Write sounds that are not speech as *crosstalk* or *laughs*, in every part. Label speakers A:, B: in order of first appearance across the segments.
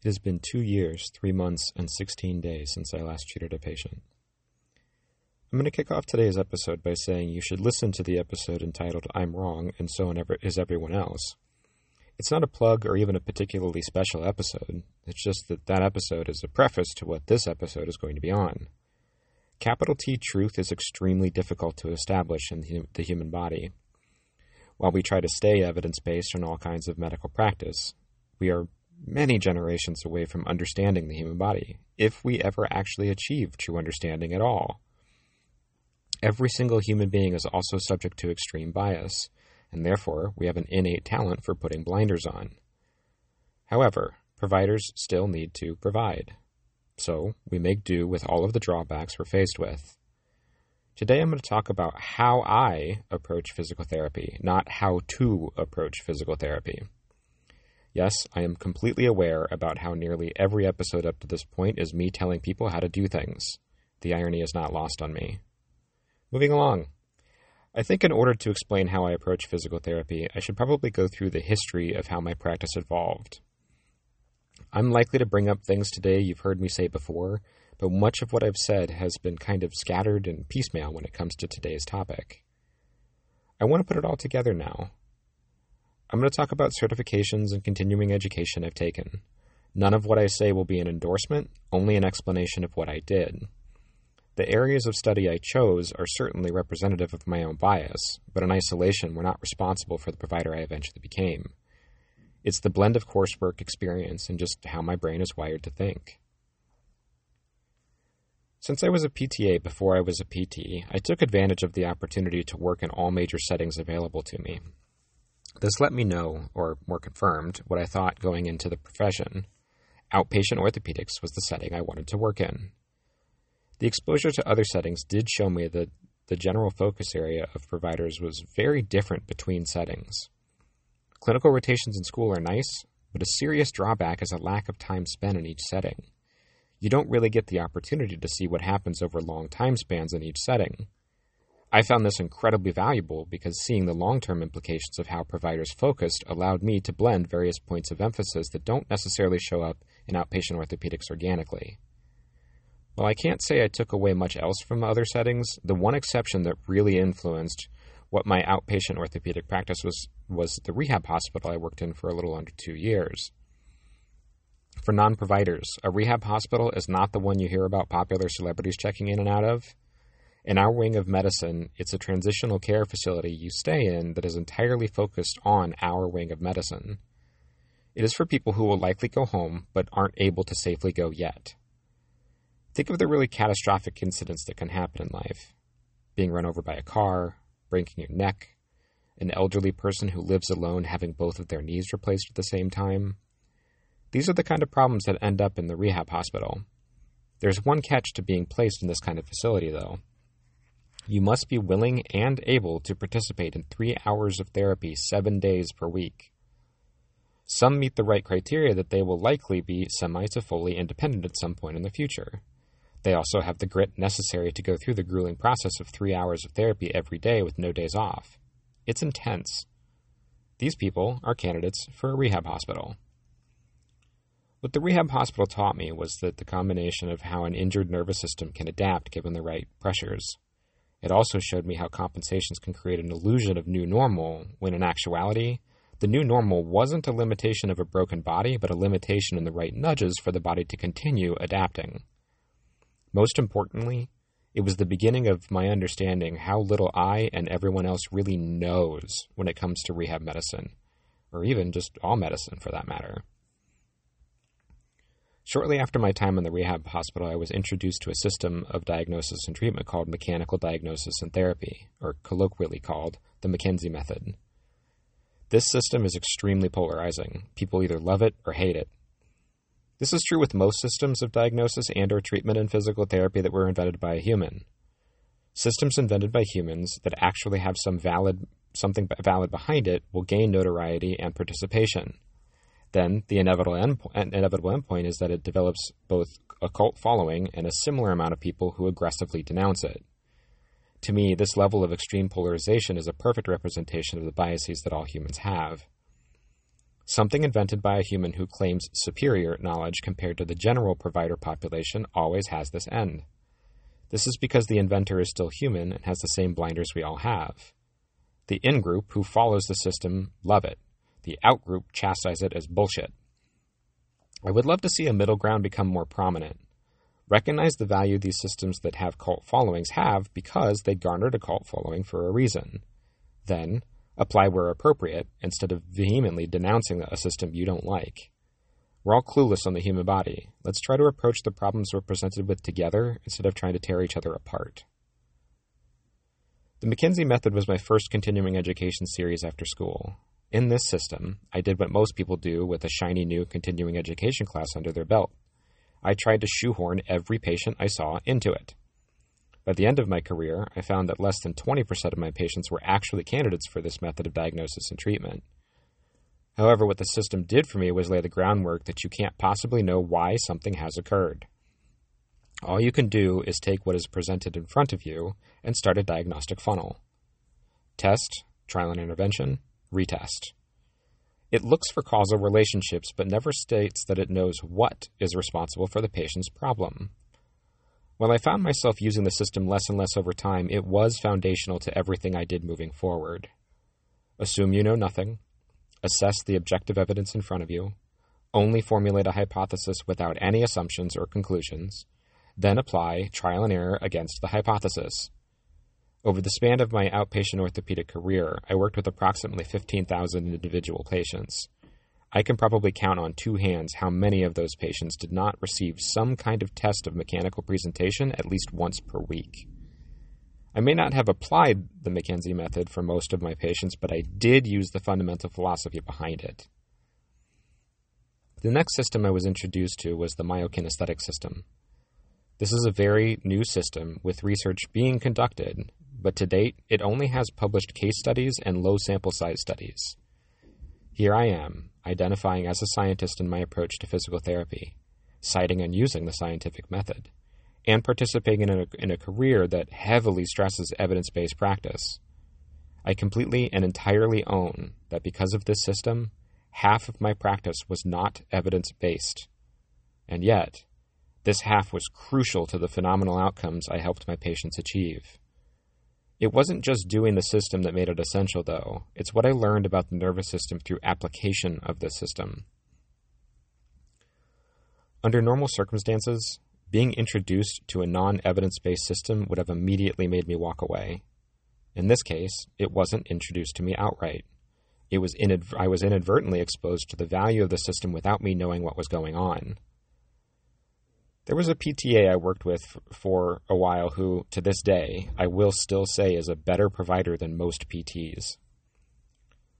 A: It has been two years, three months, and 16 days since I last treated a patient. I'm going to kick off today's episode by saying you should listen to the episode entitled I'm Wrong and So Is Everyone Else. It's not a plug or even a particularly special episode, it's just that that episode is a preface to what this episode is going to be on. Capital T truth is extremely difficult to establish in the human body. While we try to stay evidence based in all kinds of medical practice, we are many generations away from understanding the human body, if we ever actually achieve true understanding at all. Every single human being is also subject to extreme bias, and therefore we have an innate talent for putting blinders on. However, providers still need to provide. So we make do with all of the drawbacks we're faced with. Today I'm going to talk about how I approach physical therapy, not how to approach physical therapy. Yes, I am completely aware about how nearly every episode up to this point is me telling people how to do things. The irony is not lost on me. Moving along. I think in order to explain how I approach physical therapy, I should probably go through the history of how my practice evolved. I'm likely to bring up things today you've heard me say before, but much of what I've said has been kind of scattered and piecemeal when it comes to today's topic. I want to put it all together now. I'm going to talk about certifications and continuing education I've taken. None of what I say will be an endorsement, only an explanation of what I did. The areas of study I chose are certainly representative of my own bias, but in isolation were not responsible for the provider I eventually became. It's the blend of coursework, experience, and just how my brain is wired to think. Since I was a PTA before I was a PT, I took advantage of the opportunity to work in all major settings available to me. This let me know, or more confirmed, what I thought going into the profession. Outpatient orthopedics was the setting I wanted to work in. The exposure to other settings did show me that the general focus area of providers was very different between settings. Clinical rotations in school are nice, but a serious drawback is a lack of time spent in each setting. You don't really get the opportunity to see what happens over long time spans in each setting. I found this incredibly valuable because seeing the long term implications of how providers focused allowed me to blend various points of emphasis that don't necessarily show up in outpatient orthopedics organically. While I can't say I took away much else from other settings, the one exception that really influenced what my outpatient orthopedic practice was was the rehab hospital I worked in for a little under two years. For non providers, a rehab hospital is not the one you hear about popular celebrities checking in and out of. In our wing of medicine, it's a transitional care facility you stay in that is entirely focused on our wing of medicine. It is for people who will likely go home but aren't able to safely go yet. Think of the really catastrophic incidents that can happen in life being run over by a car, breaking your neck, an elderly person who lives alone having both of their knees replaced at the same time. These are the kind of problems that end up in the rehab hospital. There's one catch to being placed in this kind of facility, though. You must be willing and able to participate in three hours of therapy seven days per week. Some meet the right criteria that they will likely be semi to fully independent at some point in the future. They also have the grit necessary to go through the grueling process of three hours of therapy every day with no days off. It's intense. These people are candidates for a rehab hospital. What the rehab hospital taught me was that the combination of how an injured nervous system can adapt given the right pressures. It also showed me how compensations can create an illusion of new normal when in actuality, the new normal wasn't a limitation of a broken body, but a limitation in the right nudges for the body to continue adapting. Most importantly, it was the beginning of my understanding how little I and everyone else really knows when it comes to rehab medicine, or even just all medicine for that matter. Shortly after my time in the rehab hospital, I was introduced to a system of diagnosis and treatment called mechanical diagnosis and therapy, or colloquially called the McKenzie method. This system is extremely polarizing. People either love it or hate it. This is true with most systems of diagnosis and or treatment in physical therapy that were invented by a human. Systems invented by humans that actually have some valid something valid behind it will gain notoriety and participation. Then the inevitable, endpo- inevitable endpoint is that it develops both a cult following and a similar amount of people who aggressively denounce it. To me, this level of extreme polarization is a perfect representation of the biases that all humans have. Something invented by a human who claims superior knowledge compared to the general provider population always has this end. This is because the inventor is still human and has the same blinders we all have. The in group who follows the system love it. The outgroup chastise it as bullshit. I would love to see a middle ground become more prominent. Recognize the value these systems that have cult followings have because they garnered a cult following for a reason. Then, apply where appropriate instead of vehemently denouncing a system you don't like. We're all clueless on the human body. Let's try to approach the problems we're presented with together instead of trying to tear each other apart. The McKenzie Method was my first continuing education series after school. In this system, I did what most people do with a shiny new continuing education class under their belt. I tried to shoehorn every patient I saw into it. By the end of my career, I found that less than 20% of my patients were actually candidates for this method of diagnosis and treatment. However, what the system did for me was lay the groundwork that you can't possibly know why something has occurred. All you can do is take what is presented in front of you and start a diagnostic funnel. Test, trial and intervention, retest. It looks for causal relationships but never states that it knows what is responsible for the patient's problem. While I found myself using the system less and less over time, it was foundational to everything I did moving forward. Assume you know nothing, assess the objective evidence in front of you, only formulate a hypothesis without any assumptions or conclusions, then apply trial and error against the hypothesis. Over the span of my outpatient orthopedic career, I worked with approximately 15,000 individual patients. I can probably count on two hands how many of those patients did not receive some kind of test of mechanical presentation at least once per week. I may not have applied the McKenzie method for most of my patients, but I did use the fundamental philosophy behind it. The next system I was introduced to was the myokinesthetic system. This is a very new system with research being conducted, but to date, it only has published case studies and low sample size studies. Here I am, identifying as a scientist in my approach to physical therapy, citing and using the scientific method, and participating in a, in a career that heavily stresses evidence based practice. I completely and entirely own that because of this system, half of my practice was not evidence based. And yet, this half was crucial to the phenomenal outcomes I helped my patients achieve. It wasn't just doing the system that made it essential, though. It's what I learned about the nervous system through application of the system. Under normal circumstances, being introduced to a non evidence based system would have immediately made me walk away. In this case, it wasn't introduced to me outright. It was I was inadvertently exposed to the value of the system without me knowing what was going on. There was a PTA I worked with for a while who, to this day, I will still say is a better provider than most PTs.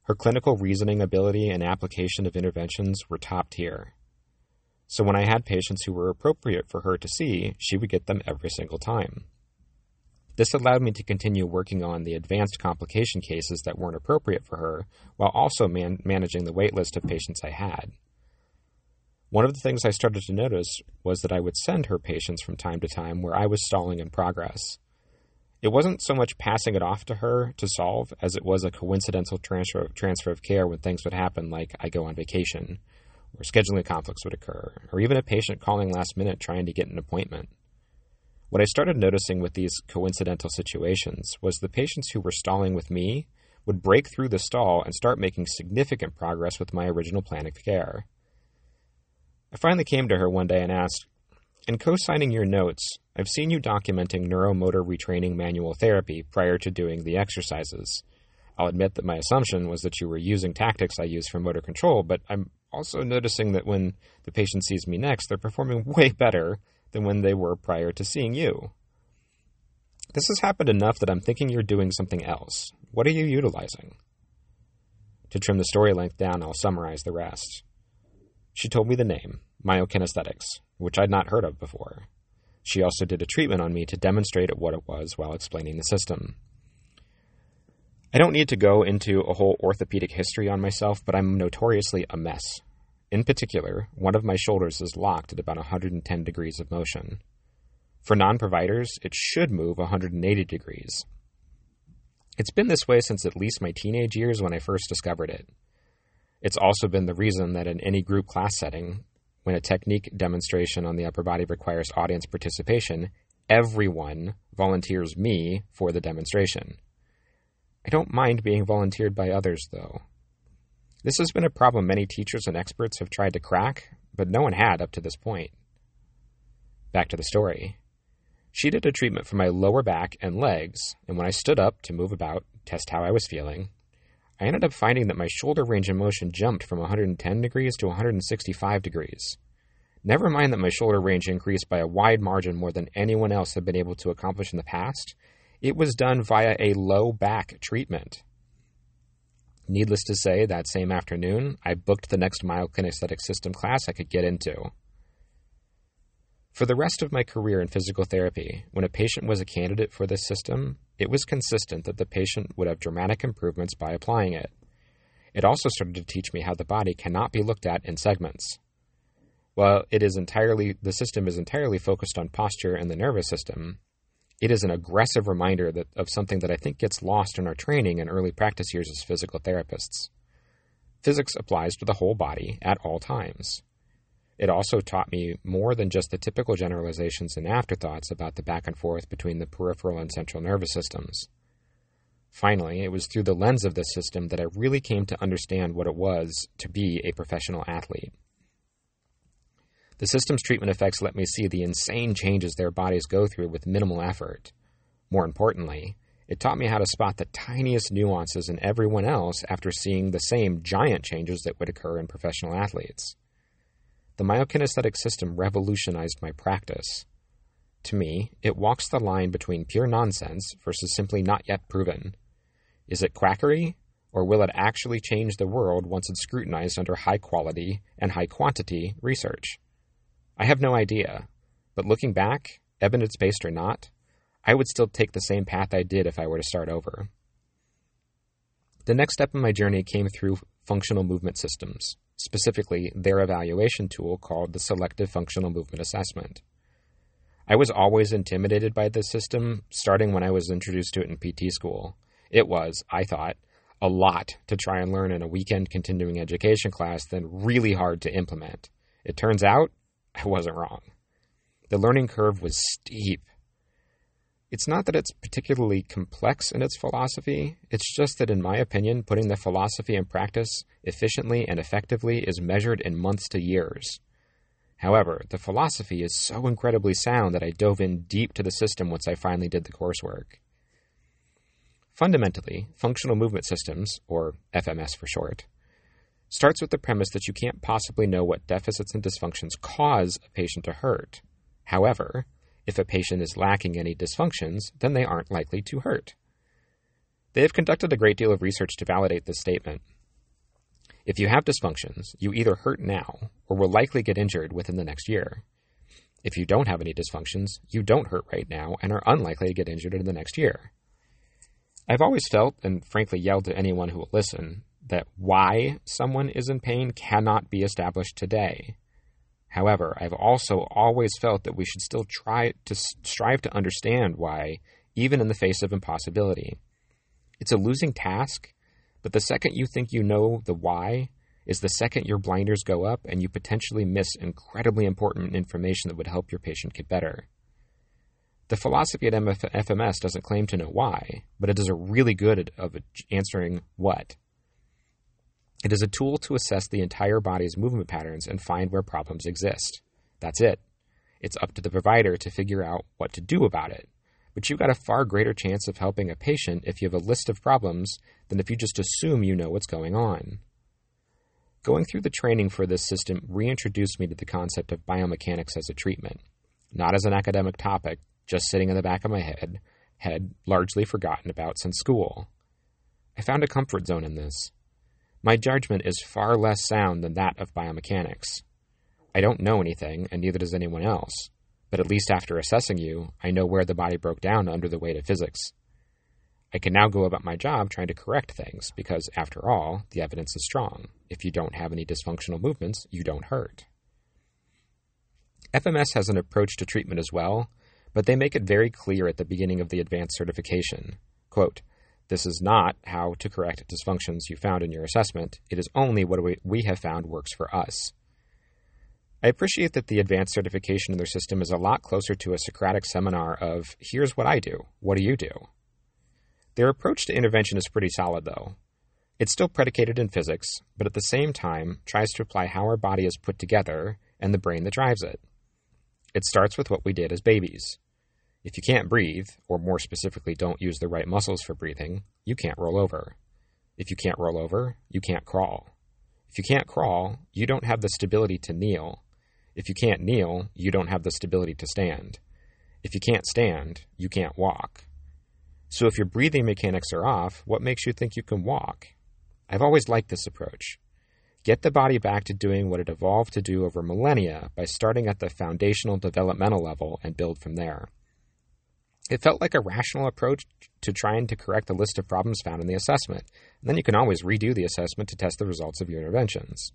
A: Her clinical reasoning ability and application of interventions were top tier. So when I had patients who were appropriate for her to see, she would get them every single time. This allowed me to continue working on the advanced complication cases that weren't appropriate for her, while also man- managing the waitlist of patients I had. One of the things I started to notice was that I would send her patients from time to time where I was stalling in progress. It wasn't so much passing it off to her to solve as it was a coincidental transfer, transfer of care when things would happen, like I go on vacation, or scheduling conflicts would occur, or even a patient calling last minute trying to get an appointment. What I started noticing with these coincidental situations was the patients who were stalling with me would break through the stall and start making significant progress with my original plan of care. I finally came to her one day and asked, In co signing your notes, I've seen you documenting neuromotor retraining manual therapy prior to doing the exercises. I'll admit that my assumption was that you were using tactics I use for motor control, but I'm also noticing that when the patient sees me next, they're performing *laughs* way better than when they were prior to seeing you. This has happened enough that I'm thinking you're doing something else. What are you utilizing? To trim the story length down, I'll summarize the rest. She told me the name, myokinesthetics, which I'd not heard of before. She also did a treatment on me to demonstrate what it was while explaining the system. I don't need to go into a whole orthopedic history on myself, but I'm notoriously a mess. In particular, one of my shoulders is locked at about 110 degrees of motion. For non providers, it should move 180 degrees. It's been this way since at least my teenage years when I first discovered it. It's also been the reason that in any group class setting, when a technique demonstration on the upper body requires audience participation, everyone volunteers me for the demonstration. I don't mind being volunteered by others, though. This has been a problem many teachers and experts have tried to crack, but no one had up to this point. Back to the story. She did a treatment for my lower back and legs, and when I stood up to move about, test how I was feeling, I ended up finding that my shoulder range of motion jumped from 110 degrees to 165 degrees. Never mind that my shoulder range increased by a wide margin more than anyone else had been able to accomplish in the past, it was done via a low back treatment. Needless to say, that same afternoon, I booked the next myokinesthetic system class I could get into. For the rest of my career in physical therapy, when a patient was a candidate for this system, it was consistent that the patient would have dramatic improvements by applying it. It also started to teach me how the body cannot be looked at in segments. While it is entirely the system is entirely focused on posture and the nervous system, it is an aggressive reminder that, of something that I think gets lost in our training and early practice years as physical therapists. Physics applies to the whole body at all times. It also taught me more than just the typical generalizations and afterthoughts about the back and forth between the peripheral and central nervous systems. Finally, it was through the lens of this system that I really came to understand what it was to be a professional athlete. The system's treatment effects let me see the insane changes their bodies go through with minimal effort. More importantly, it taught me how to spot the tiniest nuances in everyone else after seeing the same giant changes that would occur in professional athletes. The myokinesthetic system revolutionized my practice. To me, it walks the line between pure nonsense versus simply not yet proven. Is it quackery, or will it actually change the world once it's scrutinized under high quality and high quantity research? I have no idea, but looking back, evidence based or not, I would still take the same path I did if I were to start over. The next step in my journey came through functional movement systems specifically their evaluation tool called the Selective Functional Movement Assessment. I was always intimidated by this system, starting when I was introduced to it in PT school. It was, I thought, a lot to try and learn in a weekend continuing education class, then really hard to implement. It turns out I wasn't wrong. The learning curve was steep, it's not that it's particularly complex in its philosophy, it's just that, in my opinion, putting the philosophy in practice efficiently and effectively is measured in months to years. However, the philosophy is so incredibly sound that I dove in deep to the system once I finally did the coursework. Fundamentally, functional movement systems, or FMS for short, starts with the premise that you can't possibly know what deficits and dysfunctions cause a patient to hurt. However, if a patient is lacking any dysfunctions, then they aren't likely to hurt. They have conducted a great deal of research to validate this statement. If you have dysfunctions, you either hurt now or will likely get injured within the next year. If you don't have any dysfunctions, you don't hurt right now and are unlikely to get injured in the next year. I've always felt, and frankly yelled to anyone who will listen, that why someone is in pain cannot be established today. However, I've also always felt that we should still try to strive to understand why, even in the face of impossibility. It's a losing task, but the second you think you know the why is the second your blinders go up and you potentially miss incredibly important information that would help your patient get better. The philosophy at FMS doesn't claim to know why, but it does a really good of answering what. It is a tool to assess the entire body's movement patterns and find where problems exist. That's it. It's up to the provider to figure out what to do about it. But you've got a far greater chance of helping a patient if you have a list of problems than if you just assume you know what's going on. Going through the training for this system reintroduced me to the concept of biomechanics as a treatment, not as an academic topic just sitting in the back of my head, head largely forgotten about since school. I found a comfort zone in this. My judgment is far less sound than that of biomechanics. I don't know anything, and neither does anyone else, but at least after assessing you, I know where the body broke down under the weight of physics. I can now go about my job trying to correct things, because, after all, the evidence is strong. If you don't have any dysfunctional movements, you don't hurt. FMS has an approach to treatment as well, but they make it very clear at the beginning of the advanced certification. Quote, This is not how to correct dysfunctions you found in your assessment. It is only what we have found works for us. I appreciate that the advanced certification in their system is a lot closer to a Socratic seminar of, here's what I do, what do you do? Their approach to intervention is pretty solid, though. It's still predicated in physics, but at the same time tries to apply how our body is put together and the brain that drives it. It starts with what we did as babies. If you can't breathe, or more specifically, don't use the right muscles for breathing, you can't roll over. If you can't roll over, you can't crawl. If you can't crawl, you don't have the stability to kneel. If you can't kneel, you don't have the stability to stand. If you can't stand, you can't walk. So if your breathing mechanics are off, what makes you think you can walk? I've always liked this approach. Get the body back to doing what it evolved to do over millennia by starting at the foundational developmental level and build from there. It felt like a rational approach to trying to correct the list of problems found in the assessment, and then you can always redo the assessment to test the results of your interventions.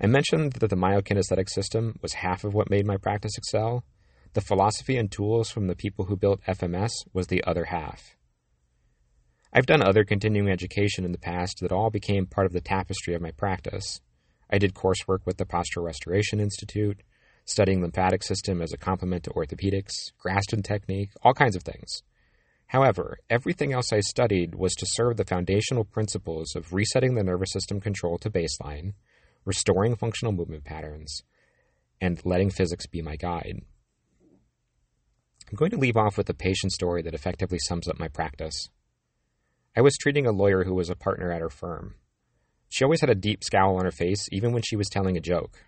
A: I mentioned that the myokinesthetic system was half of what made my practice excel. The philosophy and tools from the people who built FMS was the other half. I've done other continuing education in the past that all became part of the tapestry of my practice. I did coursework with the Postural Restoration Institute, studying lymphatic system as a complement to orthopedics, Graston technique, all kinds of things. However, everything else I studied was to serve the foundational principles of resetting the nervous system control to baseline, restoring functional movement patterns, and letting physics be my guide. I'm going to leave off with a patient story that effectively sums up my practice. I was treating a lawyer who was a partner at her firm. She always had a deep scowl on her face, even when she was telling a joke.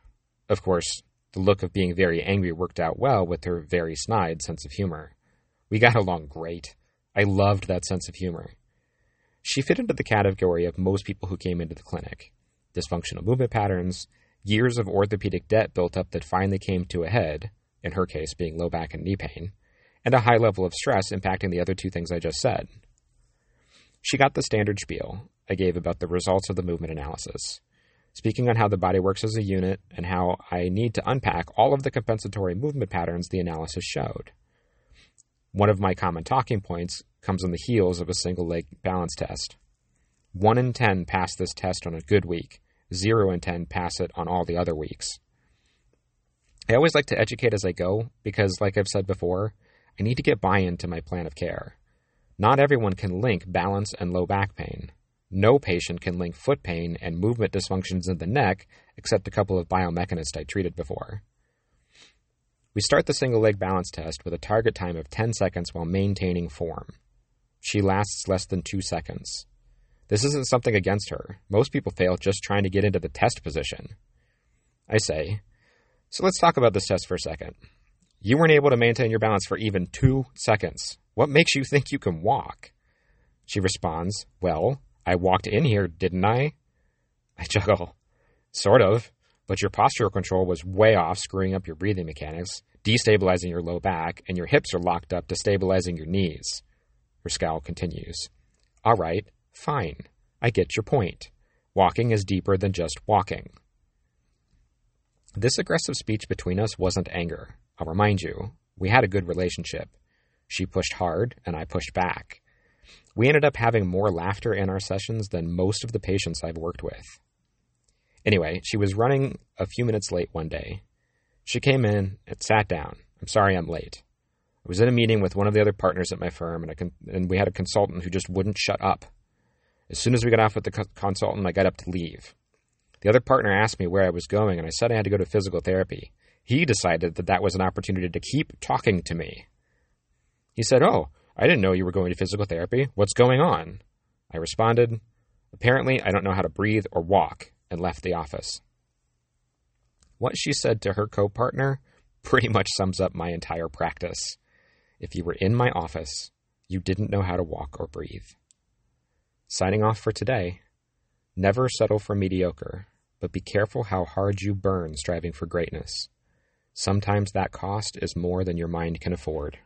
A: Of course, the look of being very angry worked out well with her very snide sense of humor. We got along great. I loved that sense of humor. She fit into the category of most people who came into the clinic dysfunctional movement patterns, years of orthopedic debt built up that finally came to a head, in her case being low back and knee pain, and a high level of stress impacting the other two things I just said. She got the standard spiel I gave about the results of the movement analysis speaking on how the body works as a unit and how I need to unpack all of the compensatory movement patterns the analysis showed. One of my common talking points comes on the heels of a single leg balance test. 1 in 10 pass this test on a good week, 0 in 10 pass it on all the other weeks. I always like to educate as I go because, like I've said before, I need to get buy in to my plan of care. Not everyone can link balance and low back pain. No patient can link foot pain and movement dysfunctions in the neck except a couple of biomechanists I treated before. We start the single leg balance test with a target time of 10 seconds while maintaining form. She lasts less than 2 seconds. This isn't something against her. Most people fail just trying to get into the test position. I say, so let's talk about this test for a second. You weren't able to maintain your balance for even two seconds. What makes you think you can walk? She responds, Well, I walked in here, didn't I? I chuckle. Sort of, but your postural control was way off, screwing up your breathing mechanics, destabilizing your low back, and your hips are locked up, destabilizing your knees. Her scowl continues. All right, fine. I get your point. Walking is deeper than just walking. This aggressive speech between us wasn't anger. I'll remind you, we had a good relationship. She pushed hard, and I pushed back. We ended up having more laughter in our sessions than most of the patients I've worked with. Anyway, she was running a few minutes late one day. She came in and sat down. I'm sorry I'm late. I was in a meeting with one of the other partners at my firm, and, con- and we had a consultant who just wouldn't shut up. As soon as we got off with the co- consultant, I got up to leave. The other partner asked me where I was going, and I said I had to go to physical therapy. He decided that that was an opportunity to keep talking to me. He said, Oh, I didn't know you were going to physical therapy. What's going on? I responded, Apparently, I don't know how to breathe or walk, and left the office. What she said to her co partner *laughs* pretty much sums up my entire practice. If you were in my office, you didn't know how to walk or breathe. Signing off for today. Never settle for mediocre, but be careful how hard you burn striving for greatness. Sometimes that cost is more than your mind can afford.